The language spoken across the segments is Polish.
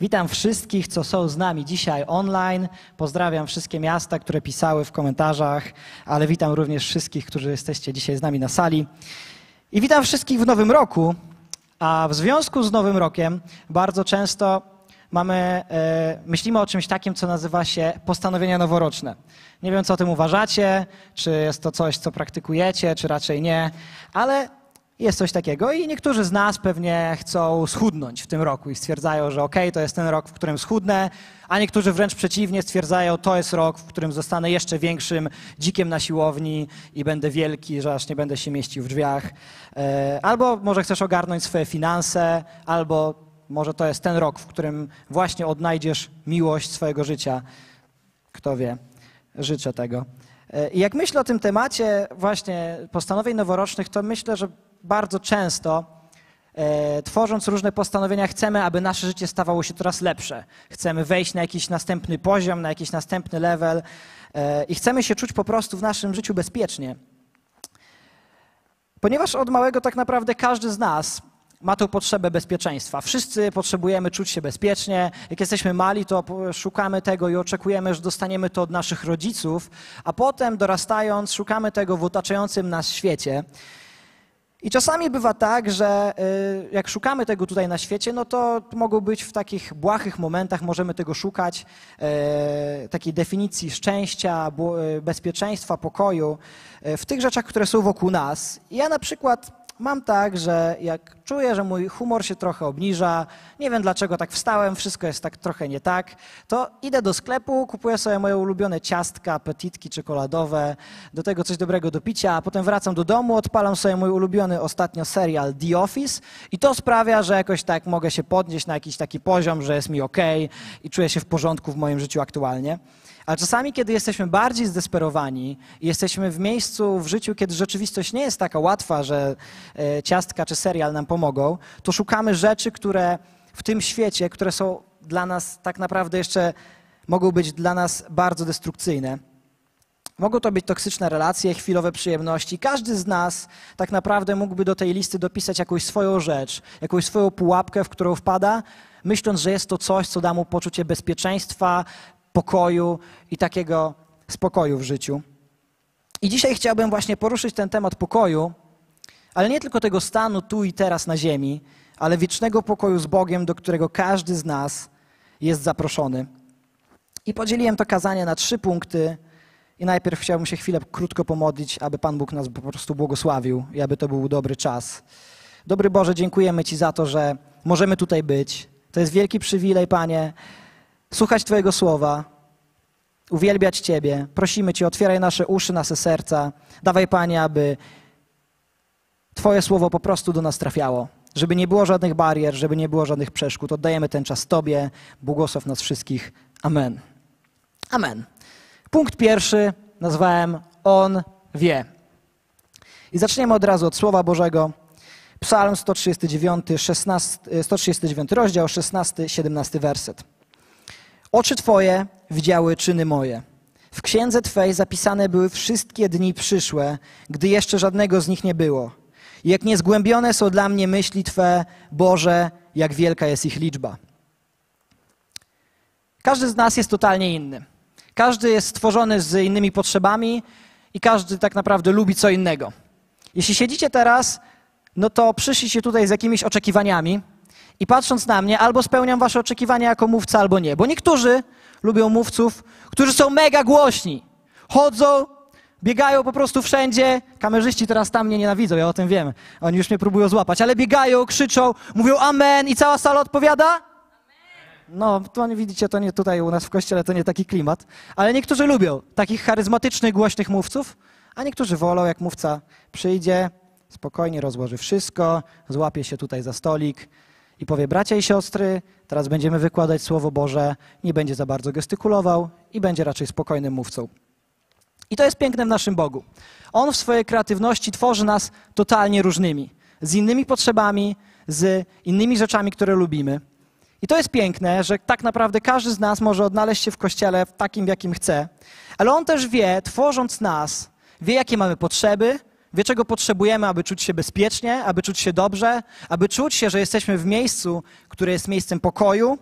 Witam wszystkich, co są z nami dzisiaj online. Pozdrawiam wszystkie miasta, które pisały w komentarzach, ale witam również wszystkich, którzy jesteście dzisiaj z nami na sali. I witam wszystkich w nowym roku. A w związku z nowym rokiem bardzo często mamy, e, myślimy o czymś takim, co nazywa się postanowienia noworoczne. Nie wiem, co o tym uważacie, czy jest to coś, co praktykujecie, czy raczej nie, ale jest coś takiego i niektórzy z nas pewnie chcą schudnąć w tym roku i stwierdzają, że okej, okay, to jest ten rok, w którym schudnę, a niektórzy wręcz przeciwnie stwierdzają, to jest rok, w którym zostanę jeszcze większym dzikiem na siłowni i będę wielki, że aż nie będę się mieścił w drzwiach. E, albo może chcesz ogarnąć swoje finanse, albo może to jest ten rok, w którym właśnie odnajdziesz miłość swojego życia. Kto wie, życzę tego. E, I jak myślę o tym temacie właśnie postanowień noworocznych, to myślę, że bardzo często, e, tworząc różne postanowienia, chcemy, aby nasze życie stawało się coraz lepsze. Chcemy wejść na jakiś następny poziom, na jakiś następny level e, i chcemy się czuć po prostu w naszym życiu bezpiecznie. Ponieważ od małego tak naprawdę każdy z nas ma tą potrzebę bezpieczeństwa. Wszyscy potrzebujemy czuć się bezpiecznie. Jak jesteśmy mali, to szukamy tego i oczekujemy, że dostaniemy to od naszych rodziców, a potem dorastając, szukamy tego w otaczającym nas świecie. I czasami bywa tak, że y, jak szukamy tego tutaj na świecie, no to mogą być w takich błahych momentach, możemy tego szukać, e, takiej definicji szczęścia, y, bezpieczeństwa, pokoju, w tych rzeczach, które są wokół nas. Ja na przykład mam tak, że jak czuję, że mój humor się trochę obniża, nie wiem dlaczego tak wstałem, wszystko jest tak trochę nie tak, to idę do sklepu, kupuję sobie moje ulubione ciastka, petitki czekoladowe, do tego coś dobrego do picia, a potem wracam do domu, odpalam sobie mój ulubiony ostatnio serial The Office i to sprawia, że jakoś tak mogę się podnieść na jakiś taki poziom, że jest mi ok i czuję się w porządku w moim życiu aktualnie. Ale czasami, kiedy jesteśmy bardziej zdesperowani i jesteśmy w miejscu w życiu, kiedy rzeczywistość nie jest taka łatwa, że e, ciastka czy serial nam pomogą, to szukamy rzeczy, które w tym świecie, które są dla nas tak naprawdę jeszcze mogą być dla nas bardzo destrukcyjne. Mogą to być toksyczne relacje, chwilowe przyjemności. Każdy z nas tak naprawdę mógłby do tej listy dopisać jakąś swoją rzecz, jakąś swoją pułapkę, w którą wpada, myśląc, że jest to coś, co da mu poczucie bezpieczeństwa, pokoju i takiego spokoju w życiu. I dzisiaj chciałbym właśnie poruszyć ten temat pokoju, ale nie tylko tego stanu tu i teraz na ziemi, ale wiecznego pokoju z Bogiem, do którego każdy z nas jest zaproszony. I podzieliłem to kazanie na trzy punkty. I najpierw chciałbym się chwilę krótko pomodlić, aby Pan Bóg nas po prostu błogosławił i aby to był dobry czas. Dobry Boże, dziękujemy Ci za to, że możemy tutaj być. To jest wielki przywilej, Panie, słuchać Twojego słowa, uwielbiać Ciebie. Prosimy Cię, otwieraj nasze uszy, nasze serca. Dawaj, Panie, aby Twoje słowo po prostu do nas trafiało. Żeby nie było żadnych barier, żeby nie było żadnych przeszkód. Oddajemy ten czas Tobie. Błogosław nas wszystkich. Amen. Amen. Punkt pierwszy nazwałem On wie. I zaczniemy od razu od Słowa Bożego. Psalm 139, 16, 139 rozdział, 16-17 werset. Oczy Twoje widziały czyny moje. W księdze Twej zapisane były wszystkie dni przyszłe, gdy jeszcze żadnego z nich nie było. Jak niezgłębione są dla mnie myśli Twe, Boże, jak wielka jest ich liczba. Każdy z nas jest totalnie inny. Każdy jest stworzony z innymi potrzebami i każdy tak naprawdę lubi co innego. Jeśli siedzicie teraz, no to przyszliście tutaj z jakimiś oczekiwaniami, i patrząc na mnie, albo spełniam wasze oczekiwania jako mówca, albo nie. Bo niektórzy lubią mówców, którzy są mega głośni. Chodzą, biegają po prostu wszędzie. Kamerzyści teraz tam mnie nienawidzą, ja o tym wiem. Oni już mnie próbują złapać, ale biegają, krzyczą, mówią amen i cała sala odpowiada? No, to nie widzicie, to nie tutaj u nas w kościele, to nie taki klimat. Ale niektórzy lubią takich charyzmatycznych, głośnych mówców, a niektórzy wolą, jak mówca przyjdzie, spokojnie rozłoży wszystko, złapie się tutaj za stolik, i powie: Bracia i siostry, teraz będziemy wykładać Słowo Boże, nie będzie za bardzo gestykulował i będzie raczej spokojnym mówcą. I to jest piękne w naszym Bogu. On w swojej kreatywności tworzy nas totalnie różnymi, z innymi potrzebami, z innymi rzeczami, które lubimy. I to jest piękne, że tak naprawdę każdy z nas może odnaleźć się w kościele w takim, w jakim chce, ale on też wie, tworząc nas, wie, jakie mamy potrzeby, Wie, czego potrzebujemy, aby czuć się bezpiecznie, aby czuć się dobrze, aby czuć się, że jesteśmy w miejscu, które jest miejscem pokoju.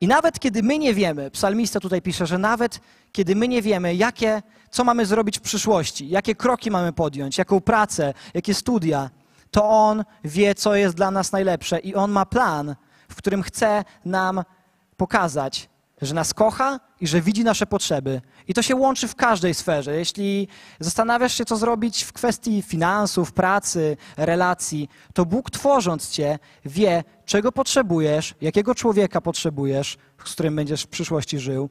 I nawet kiedy my nie wiemy, psalmista tutaj pisze, że nawet kiedy my nie wiemy, jakie, co mamy zrobić w przyszłości, jakie kroki mamy podjąć, jaką pracę, jakie studia, to On wie, co jest dla nas najlepsze i On ma plan, w którym chce nam pokazać, że nas kocha i że widzi nasze potrzeby. I to się łączy w każdej sferze. Jeśli zastanawiasz się, co zrobić w kwestii finansów, pracy, relacji, to Bóg tworząc cię wie, czego potrzebujesz, jakiego człowieka potrzebujesz, z którym będziesz w przyszłości żył,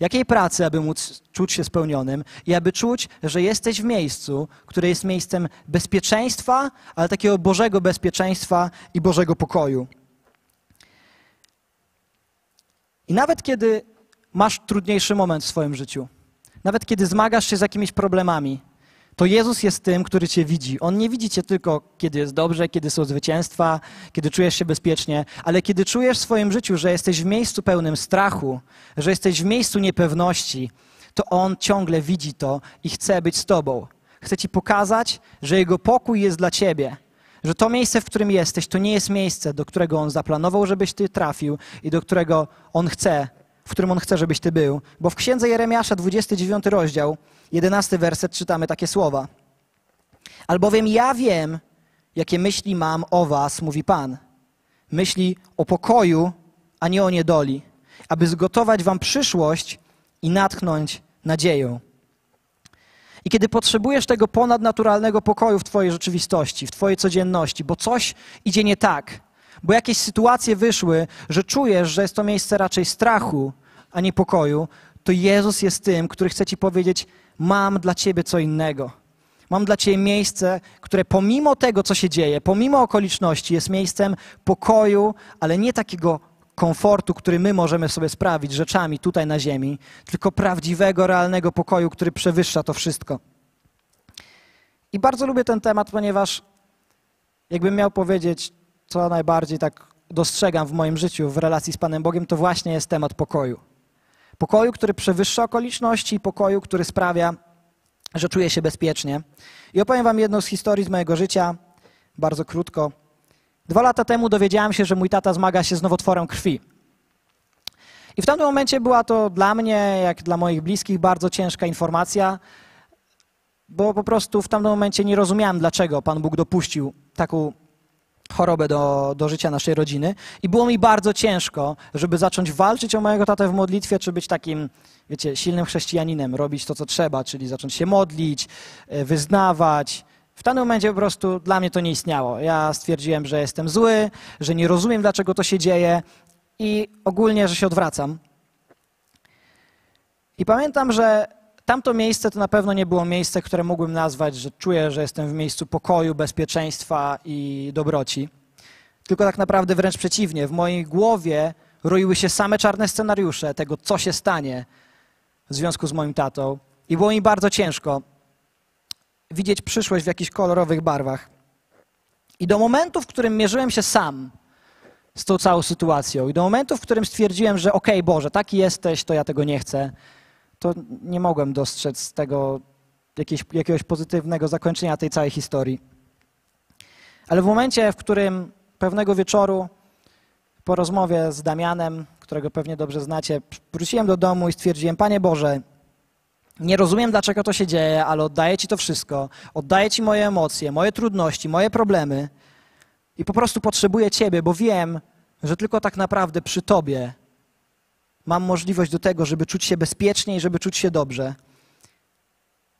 jakiej pracy, aby móc czuć się spełnionym i aby czuć, że jesteś w miejscu, które jest miejscem bezpieczeństwa, ale takiego Bożego bezpieczeństwa i Bożego pokoju. I nawet kiedy masz trudniejszy moment w swoim życiu, nawet kiedy zmagasz się z jakimiś problemami, to Jezus jest tym, który cię widzi. On nie widzi cię tylko, kiedy jest dobrze, kiedy są zwycięstwa, kiedy czujesz się bezpiecznie, ale kiedy czujesz w swoim życiu, że jesteś w miejscu pełnym strachu, że jesteś w miejscu niepewności, to On ciągle widzi to i chce być z tobą. Chce ci pokazać, że Jego pokój jest dla ciebie że to miejsce, w którym jesteś, to nie jest miejsce, do którego On zaplanował, żebyś Ty trafił i do którego On chce, w którym On chce, żebyś Ty był. Bo w Księdze Jeremiasza, 29 rozdział, 11 werset, czytamy takie słowa. Albowiem ja wiem, jakie myśli mam o Was, mówi Pan. Myśli o pokoju, a nie o niedoli, aby zgotować Wam przyszłość i natchnąć nadzieją. I kiedy potrzebujesz tego ponadnaturalnego pokoju w Twojej rzeczywistości, w Twojej codzienności, bo coś idzie nie tak, bo jakieś sytuacje wyszły, że czujesz, że jest to miejsce raczej strachu, a nie pokoju, to Jezus jest tym, który chce Ci powiedzieć: Mam dla Ciebie co innego. Mam dla Ciebie miejsce, które pomimo tego, co się dzieje, pomimo okoliczności, jest miejscem pokoju, ale nie takiego komfortu, który my możemy sobie sprawić rzeczami tutaj na ziemi, tylko prawdziwego, realnego pokoju, który przewyższa to wszystko. I bardzo lubię ten temat, ponieważ jakbym miał powiedzieć, co najbardziej tak dostrzegam w moim życiu w relacji z Panem Bogiem, to właśnie jest temat pokoju. Pokoju, który przewyższa okoliczności i pokoju, który sprawia, że czuję się bezpiecznie. I opowiem Wam jedną z historii z mojego życia, bardzo krótko. Dwa lata temu dowiedziałem się, że mój tata zmaga się z nowotworem krwi. I w tamtym momencie była to dla mnie, jak dla moich bliskich, bardzo ciężka informacja, bo po prostu w tamtym momencie nie rozumiałem, dlaczego Pan Bóg dopuścił taką chorobę do, do życia naszej rodziny. I było mi bardzo ciężko, żeby zacząć walczyć o mojego tatę w modlitwie, czy być takim, wiecie, silnym chrześcijaninem, robić to, co trzeba, czyli zacząć się modlić, e, wyznawać, w danym momencie po prostu dla mnie to nie istniało. Ja stwierdziłem, że jestem zły, że nie rozumiem, dlaczego to się dzieje i ogólnie, że się odwracam. I pamiętam, że tamto miejsce to na pewno nie było miejsce, które mógłbym nazwać, że czuję, że jestem w miejscu pokoju, bezpieczeństwa i dobroci. Tylko tak naprawdę wręcz przeciwnie. W mojej głowie roiły się same czarne scenariusze tego, co się stanie w związku z moim tatą. I było mi bardzo ciężko widzieć przyszłość w jakichś kolorowych barwach. I do momentu, w którym mierzyłem się sam z tą całą sytuacją i do momentu, w którym stwierdziłem, że okej, okay, Boże, taki jesteś, to ja tego nie chcę, to nie mogłem dostrzec tego jakiegoś, jakiegoś pozytywnego zakończenia tej całej historii. Ale w momencie, w którym pewnego wieczoru po rozmowie z Damianem, którego pewnie dobrze znacie, wróciłem do domu i stwierdziłem, Panie Boże, nie rozumiem, dlaczego to się dzieje, ale oddaję Ci to wszystko. Oddaję Ci moje emocje, moje trudności, moje problemy i po prostu potrzebuję Ciebie, bo wiem, że tylko tak naprawdę przy Tobie mam możliwość do tego, żeby czuć się bezpiecznie i żeby czuć się dobrze.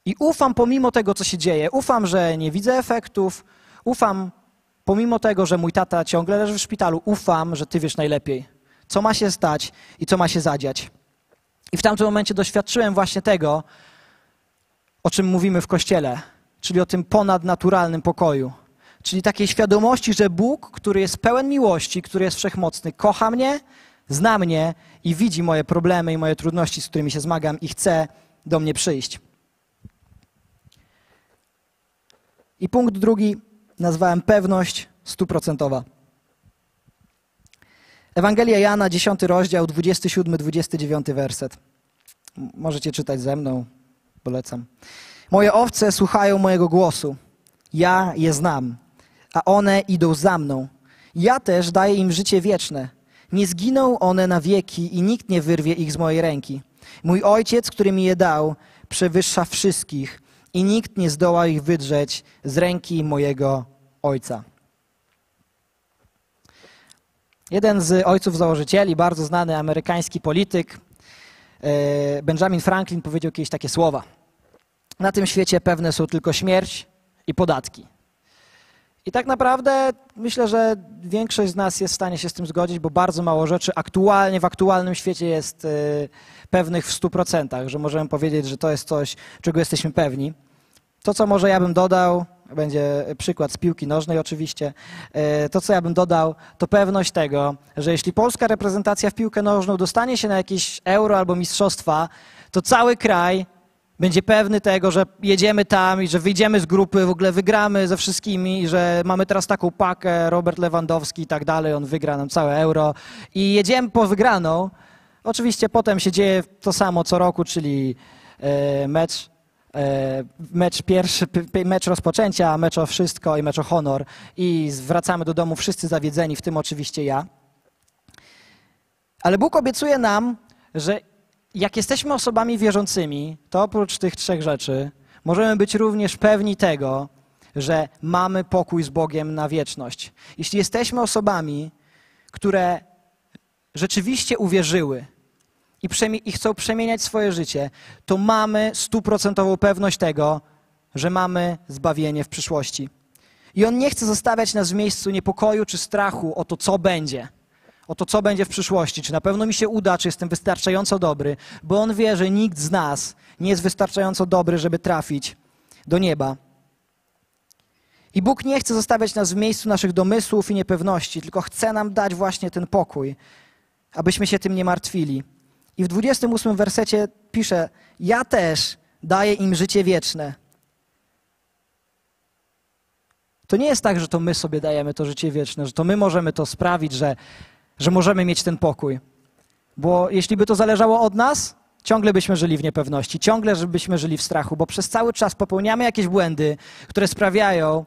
I ufam pomimo tego, co się dzieje. Ufam, że nie widzę efektów. Ufam pomimo tego, że mój tata ciągle leży w szpitalu. Ufam, że Ty wiesz najlepiej, co ma się stać i co ma się zadziać. I w tamtym momencie doświadczyłem właśnie tego, o czym mówimy w kościele, czyli o tym ponadnaturalnym pokoju. Czyli takiej świadomości, że Bóg, który jest pełen miłości, który jest wszechmocny, kocha mnie, zna mnie i widzi moje problemy i moje trudności, z którymi się zmagam i chce do mnie przyjść. I punkt drugi nazwałem pewność stuprocentowa. Ewangelia Jana, 10 rozdział, 27-29 werset. Możecie czytać ze mną, polecam. Moje owce słuchają mojego głosu. Ja je znam, a one idą za mną. Ja też daję im życie wieczne. Nie zginą one na wieki i nikt nie wyrwie ich z mojej ręki. Mój ojciec, który mi je dał, przewyższa wszystkich i nikt nie zdoła ich wydrzeć z ręki mojego ojca. Jeden z ojców założycieli, bardzo znany amerykański polityk, e, Benjamin Franklin, powiedział kiedyś takie słowa. Na tym świecie pewne są tylko śmierć i podatki. I tak naprawdę myślę, że większość z nas jest w stanie się z tym zgodzić, bo bardzo mało rzeczy aktualnie w aktualnym świecie jest y, pewnych w 100%, że możemy powiedzieć, że to jest coś, czego jesteśmy pewni. To, co może ja bym dodał, będzie przykład z piłki nożnej oczywiście, y, to, co ja bym dodał, to pewność tego, że jeśli polska reprezentacja w piłkę nożną dostanie się na jakieś euro albo mistrzostwa, to cały kraj będzie pewny tego, że jedziemy tam i że wyjdziemy z grupy, w ogóle wygramy ze wszystkimi i że mamy teraz taką pakę, Robert Lewandowski i tak dalej, on wygra nam całe euro i jedziemy po wygraną. Oczywiście potem się dzieje to samo co roku, czyli e, mecz, e, mecz pierwszy, mecz rozpoczęcia, mecz o wszystko i mecz o honor i wracamy do domu wszyscy zawiedzeni, w tym oczywiście ja. Ale Bóg obiecuje nam, że jak jesteśmy osobami wierzącymi, to oprócz tych trzech rzeczy możemy być również pewni tego, że mamy pokój z Bogiem na wieczność. Jeśli jesteśmy osobami, które rzeczywiście uwierzyły i, i chcą przemieniać swoje życie, to mamy stuprocentową pewność tego, że mamy zbawienie w przyszłości. I On nie chce zostawiać nas w miejscu niepokoju czy strachu o to, co będzie o to, co będzie w przyszłości, czy na pewno mi się uda, czy jestem wystarczająco dobry, bo on wie, że nikt z nas nie jest wystarczająco dobry, żeby trafić do nieba. I Bóg nie chce zostawiać nas w miejscu naszych domysłów i niepewności, tylko chce nam dać właśnie ten pokój, abyśmy się tym nie martwili. I w 28 wersecie pisze: Ja też daję im życie wieczne. To nie jest tak, że to my sobie dajemy to życie wieczne, że to my możemy to sprawić, że że możemy mieć ten pokój. Bo jeśli by to zależało od nas, ciągle byśmy żyli w niepewności, ciągle byśmy żyli w strachu, bo przez cały czas popełniamy jakieś błędy, które sprawiają,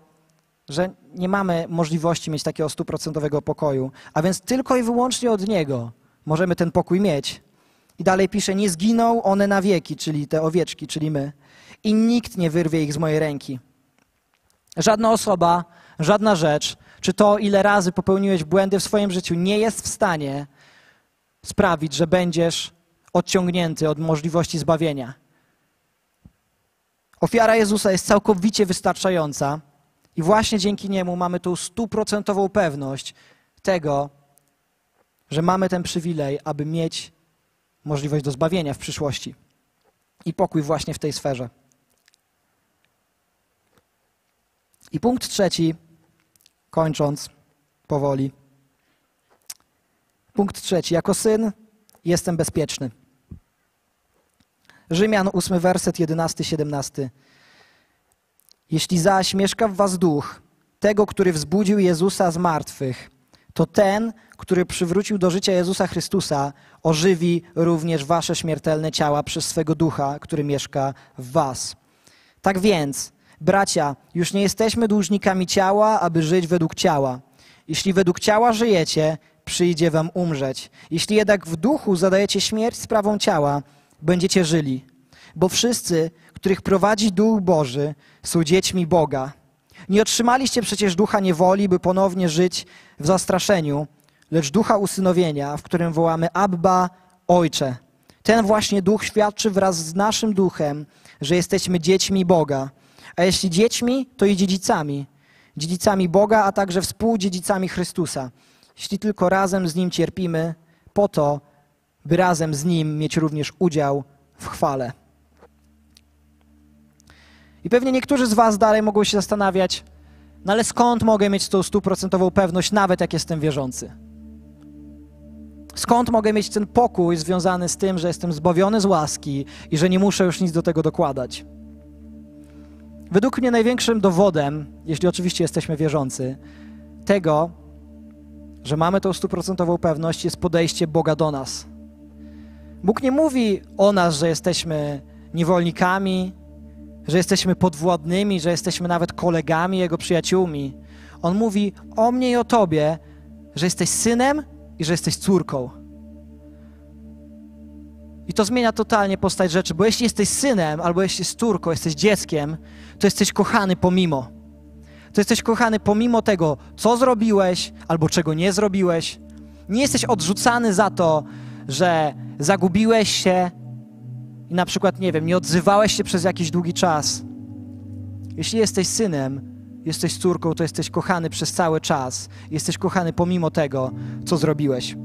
że nie mamy możliwości mieć takiego stuprocentowego pokoju. A więc tylko i wyłącznie od Niego możemy ten pokój mieć. I dalej pisze, nie zginą one na wieki, czyli te owieczki, czyli my. I nikt nie wyrwie ich z mojej ręki. Żadna osoba, żadna rzecz czy to, ile razy popełniłeś błędy w swoim życiu, nie jest w stanie sprawić, że będziesz odciągnięty od możliwości zbawienia. Ofiara Jezusa jest całkowicie wystarczająca i właśnie dzięki niemu mamy tą stuprocentową pewność tego, że mamy ten przywilej, aby mieć możliwość do zbawienia w przyszłości i pokój właśnie w tej sferze. I punkt trzeci kończąc powoli. Punkt trzeci. Jako syn jestem bezpieczny. Rzymian, ósmy werset, jedenasty, siedemnasty. Jeśli zaś mieszka w was duch, tego, który wzbudził Jezusa z martwych, to ten, który przywrócił do życia Jezusa Chrystusa, ożywi również wasze śmiertelne ciała przez swego ducha, który mieszka w was. Tak więc, Bracia, już nie jesteśmy dłużnikami ciała, aby żyć według ciała. Jeśli według ciała żyjecie, przyjdzie wam umrzeć. Jeśli jednak w duchu zadajecie śmierć sprawą ciała, będziecie żyli. Bo wszyscy, których prowadzi Duch Boży, są dziećmi Boga. Nie otrzymaliście przecież ducha niewoli, by ponownie żyć w zastraszeniu, lecz ducha usynowienia, w którym wołamy Abba, Ojcze. Ten właśnie duch świadczy wraz z naszym duchem, że jesteśmy dziećmi Boga. A jeśli dziećmi, to i dziedzicami. Dziedzicami Boga, a także współdziedzicami Chrystusa. Jeśli tylko razem z Nim cierpimy, po to, by razem z Nim mieć również udział w chwale. I pewnie niektórzy z Was dalej mogą się zastanawiać, no ale skąd mogę mieć tą stuprocentową pewność, nawet jak jestem wierzący? Skąd mogę mieć ten pokój związany z tym, że jestem zbawiony z łaski i że nie muszę już nic do tego dokładać? Według mnie największym dowodem, jeśli oczywiście jesteśmy wierzący, tego, że mamy tą stuprocentową pewność, jest podejście Boga do nas. Bóg nie mówi o nas, że jesteśmy niewolnikami, że jesteśmy podwładnymi, że jesteśmy nawet kolegami, Jego przyjaciółmi. On mówi o mnie i o Tobie, że jesteś synem i że jesteś córką. I to zmienia totalnie postać rzeczy, bo jeśli jesteś synem albo jeśli jesteś córką, jesteś dzieckiem, to jesteś kochany pomimo. To jesteś kochany pomimo tego, co zrobiłeś albo czego nie zrobiłeś. Nie jesteś odrzucany za to, że zagubiłeś się i na przykład, nie wiem, nie odzywałeś się przez jakiś długi czas. Jeśli jesteś synem, jesteś córką, to jesteś kochany przez cały czas. Jesteś kochany pomimo tego, co zrobiłeś.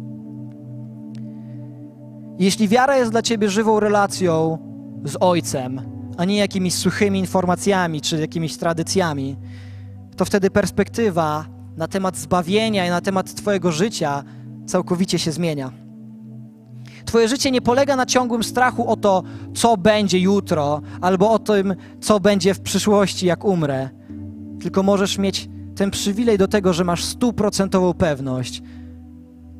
Jeśli wiara jest dla ciebie żywą relacją z Ojcem, a nie jakimiś suchymi informacjami czy jakimiś tradycjami, to wtedy perspektywa na temat zbawienia i na temat Twojego życia całkowicie się zmienia. Twoje życie nie polega na ciągłym strachu o to, co będzie jutro, albo o tym, co będzie w przyszłości, jak umrę. Tylko możesz mieć ten przywilej do tego, że masz stuprocentową pewność,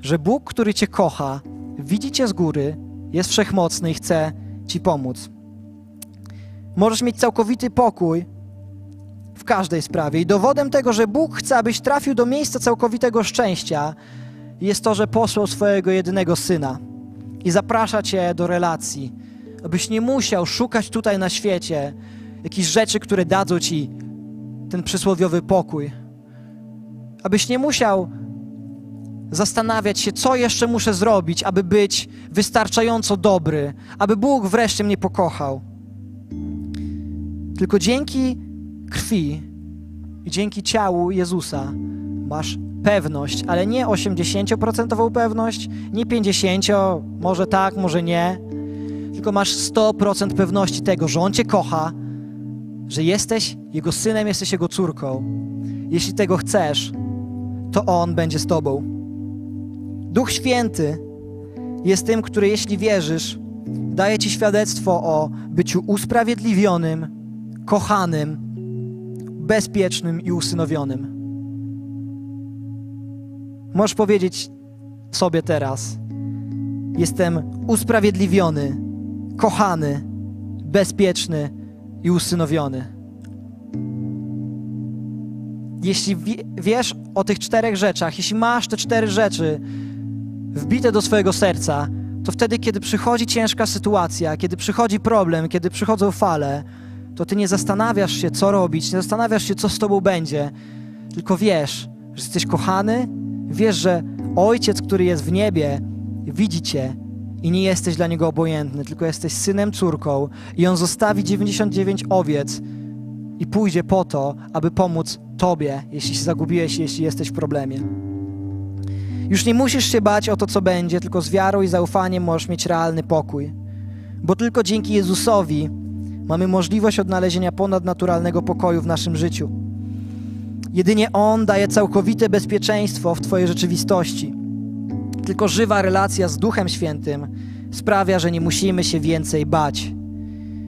że Bóg, który Cię kocha, widzi Cię z góry, jest wszechmocny i chce Ci pomóc. Możesz mieć całkowity pokój w każdej sprawie. I dowodem tego, że Bóg chce, abyś trafił do miejsca całkowitego szczęścia, jest to, że posłał swojego jedynego syna i zaprasza cię do relacji, abyś nie musiał szukać tutaj na świecie jakichś rzeczy, które dadzą ci ten przysłowiowy pokój. Abyś nie musiał zastanawiać się, co jeszcze muszę zrobić, aby być wystarczająco dobry, aby Bóg wreszcie mnie pokochał. Tylko dzięki krwi i dzięki ciału Jezusa masz pewność, ale nie 80% pewność, nie 50%, może tak, może nie, tylko masz 100% pewności tego, że On Cię kocha, że jesteś Jego synem, jesteś Jego córką. Jeśli tego chcesz, to On będzie z Tobą. Duch Święty jest tym, który jeśli wierzysz, daje Ci świadectwo o byciu usprawiedliwionym, kochanym, bezpiecznym i usynowionym. Możesz powiedzieć sobie teraz: Jestem usprawiedliwiony, kochany, bezpieczny i usynowiony. Jeśli wiesz o tych czterech rzeczach, jeśli masz te cztery rzeczy wbite do swojego serca, to wtedy, kiedy przychodzi ciężka sytuacja, kiedy przychodzi problem, kiedy przychodzą fale, to ty nie zastanawiasz się, co robić, nie zastanawiasz się, co z tobą będzie, tylko wiesz, że jesteś kochany, wiesz, że Ojciec, który jest w niebie, widzi cię i nie jesteś dla Niego obojętny, tylko jesteś synem, córką i On zostawi 99 owiec i pójdzie po to, aby pomóc Tobie, jeśli się zagubiłeś, jeśli jesteś w problemie. Już nie musisz się bać o to, co będzie, tylko z wiarą i zaufaniem możesz mieć realny pokój. Bo tylko dzięki Jezusowi mamy możliwość odnalezienia ponadnaturalnego pokoju w naszym życiu. Jedynie On daje całkowite bezpieczeństwo w Twojej rzeczywistości. Tylko żywa relacja z Duchem Świętym sprawia, że nie musimy się więcej bać,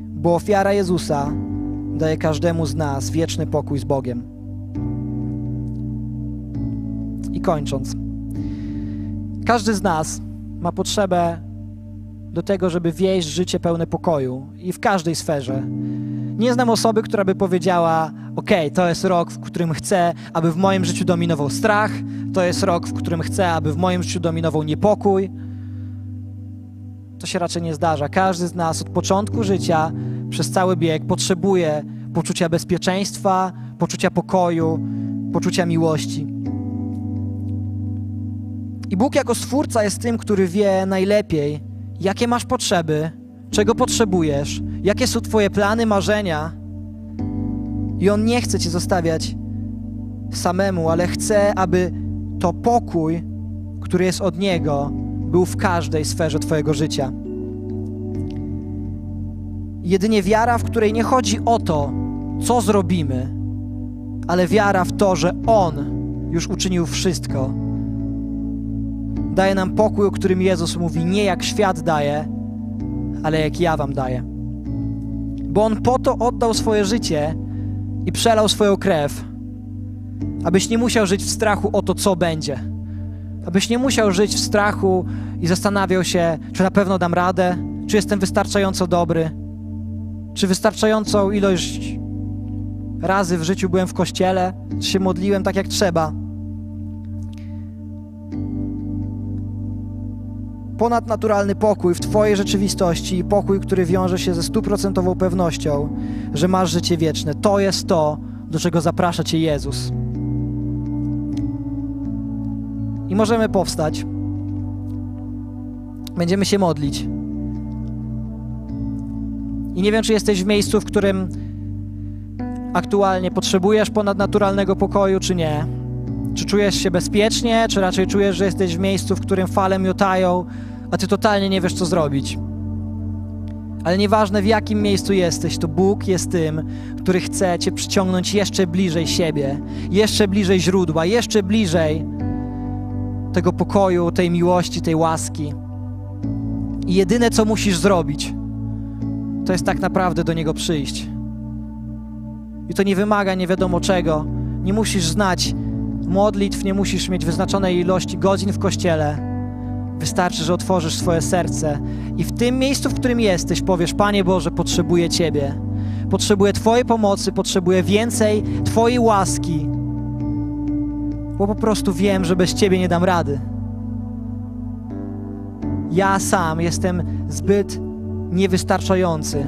bo ofiara Jezusa daje każdemu z nas wieczny pokój z Bogiem. I kończąc, każdy z nas ma potrzebę do tego, żeby wieść życie pełne pokoju i w każdej sferze. Nie znam osoby, która by powiedziała: OK, to jest rok, w którym chcę, aby w moim życiu dominował strach, to jest rok, w którym chcę, aby w moim życiu dominował niepokój. To się raczej nie zdarza. Każdy z nas od początku życia, przez cały bieg, potrzebuje poczucia bezpieczeństwa, poczucia pokoju, poczucia miłości. I Bóg jako Stwórca jest tym, który wie najlepiej, jakie masz potrzeby, czego potrzebujesz, jakie są Twoje plany, marzenia. I On nie chce Cię zostawiać samemu, ale chce, aby to pokój, który jest od Niego, był w każdej sferze Twojego życia. Jedynie wiara, w której nie chodzi o to, co zrobimy, ale wiara w to, że On już uczynił wszystko. Daje nam pokój, o którym Jezus mówi, nie jak świat daje, ale jak ja Wam daję. Bo On po to oddał swoje życie i przelał swoją krew, abyś nie musiał żyć w strachu o to, co będzie. Abyś nie musiał żyć w strachu i zastanawiał się, czy na pewno dam radę, czy jestem wystarczająco dobry, czy wystarczającą ilość razy w życiu byłem w kościele, czy się modliłem tak jak trzeba. Ponadnaturalny pokój w Twojej rzeczywistości i pokój, który wiąże się ze stuprocentową pewnością, że masz życie wieczne. To jest to, do czego zaprasza Cię Jezus. I możemy powstać. Będziemy się modlić. I nie wiem, czy jesteś w miejscu, w którym aktualnie potrzebujesz ponadnaturalnego pokoju, czy nie. Czy czujesz się bezpiecznie, czy raczej czujesz, że jesteś w miejscu, w którym fale miotają, a ty totalnie nie wiesz, co zrobić. Ale nieważne w jakim miejscu jesteś, to Bóg jest tym, który chce cię przyciągnąć jeszcze bliżej siebie, jeszcze bliżej źródła, jeszcze bliżej tego pokoju, tej miłości, tej łaski. I jedyne, co musisz zrobić, to jest tak naprawdę do Niego przyjść. I to nie wymaga nie wiadomo czego. Nie musisz znać modlitw, nie musisz mieć wyznaczonej ilości godzin w kościele. Wystarczy, że otworzysz swoje serce i w tym miejscu, w którym jesteś, powiesz: Panie Boże, potrzebuję Ciebie. Potrzebuję Twojej pomocy, potrzebuję więcej Twojej łaski, bo po prostu wiem, że bez Ciebie nie dam rady. Ja sam jestem zbyt niewystarczający,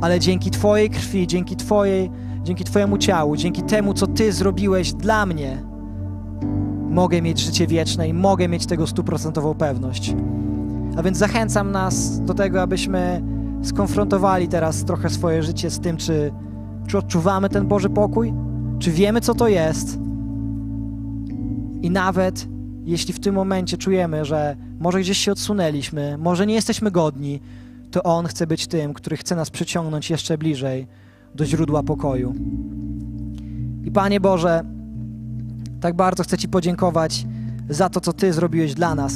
ale dzięki Twojej krwi, dzięki Twojej, dzięki Twojemu ciału, dzięki temu, co Ty zrobiłeś dla mnie, mogę mieć życie wieczne i mogę mieć tego stuprocentową pewność. A więc zachęcam nas do tego, abyśmy skonfrontowali teraz trochę swoje życie z tym, czy, czy odczuwamy ten Boży pokój, czy wiemy, co to jest. I nawet jeśli w tym momencie czujemy, że może gdzieś się odsunęliśmy, może nie jesteśmy godni, to On chce być tym, który chce nas przyciągnąć jeszcze bliżej do źródła pokoju. I Panie Boże, tak bardzo chcę Ci podziękować za to, co Ty zrobiłeś dla nas.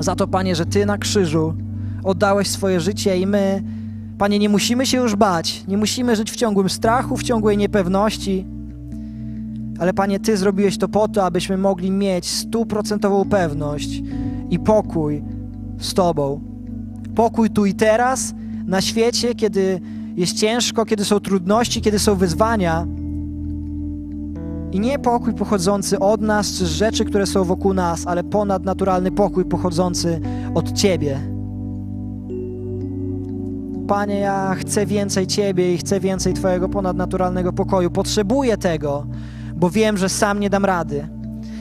Za to, Panie, że Ty na krzyżu oddałeś swoje życie i my, Panie, nie musimy się już bać, nie musimy żyć w ciągłym strachu, w ciągłej niepewności, ale Panie, Ty zrobiłeś to po to, abyśmy mogli mieć stuprocentową pewność i pokój z Tobą. Pokój tu i teraz, na świecie, kiedy jest ciężko, kiedy są trudności, kiedy są wyzwania. I nie pokój pochodzący od nas czy z rzeczy, które są wokół nas, ale ponadnaturalny pokój pochodzący od Ciebie. Panie, ja chcę więcej Ciebie i chcę więcej Twojego ponadnaturalnego pokoju. Potrzebuję tego, bo wiem, że sam nie dam rady.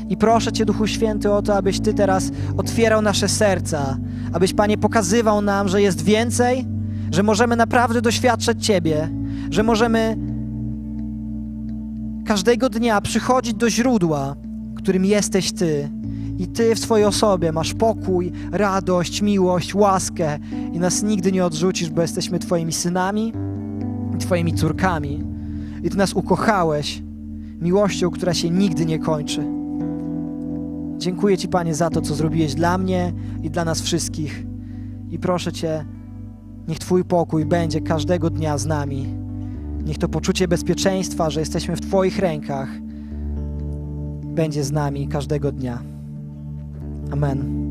I proszę Cię, Duchu Święty, o to, abyś Ty teraz otwierał nasze serca, abyś, Panie, pokazywał nam, że jest więcej, że możemy naprawdę doświadczać Ciebie, że możemy każdego dnia przychodzić do źródła, którym jesteś Ty. I Ty w swojej osobie masz pokój, radość, miłość, łaskę i nas nigdy nie odrzucisz, bo jesteśmy Twoimi synami i Twoimi córkami. I Ty nas ukochałeś miłością, która się nigdy nie kończy. Dziękuję Ci, Panie, za to, co zrobiłeś dla mnie i dla nas wszystkich. I proszę Cię, niech Twój pokój będzie każdego dnia z nami. Niech to poczucie bezpieczeństwa, że jesteśmy w Twoich rękach, będzie z nami każdego dnia. Amen.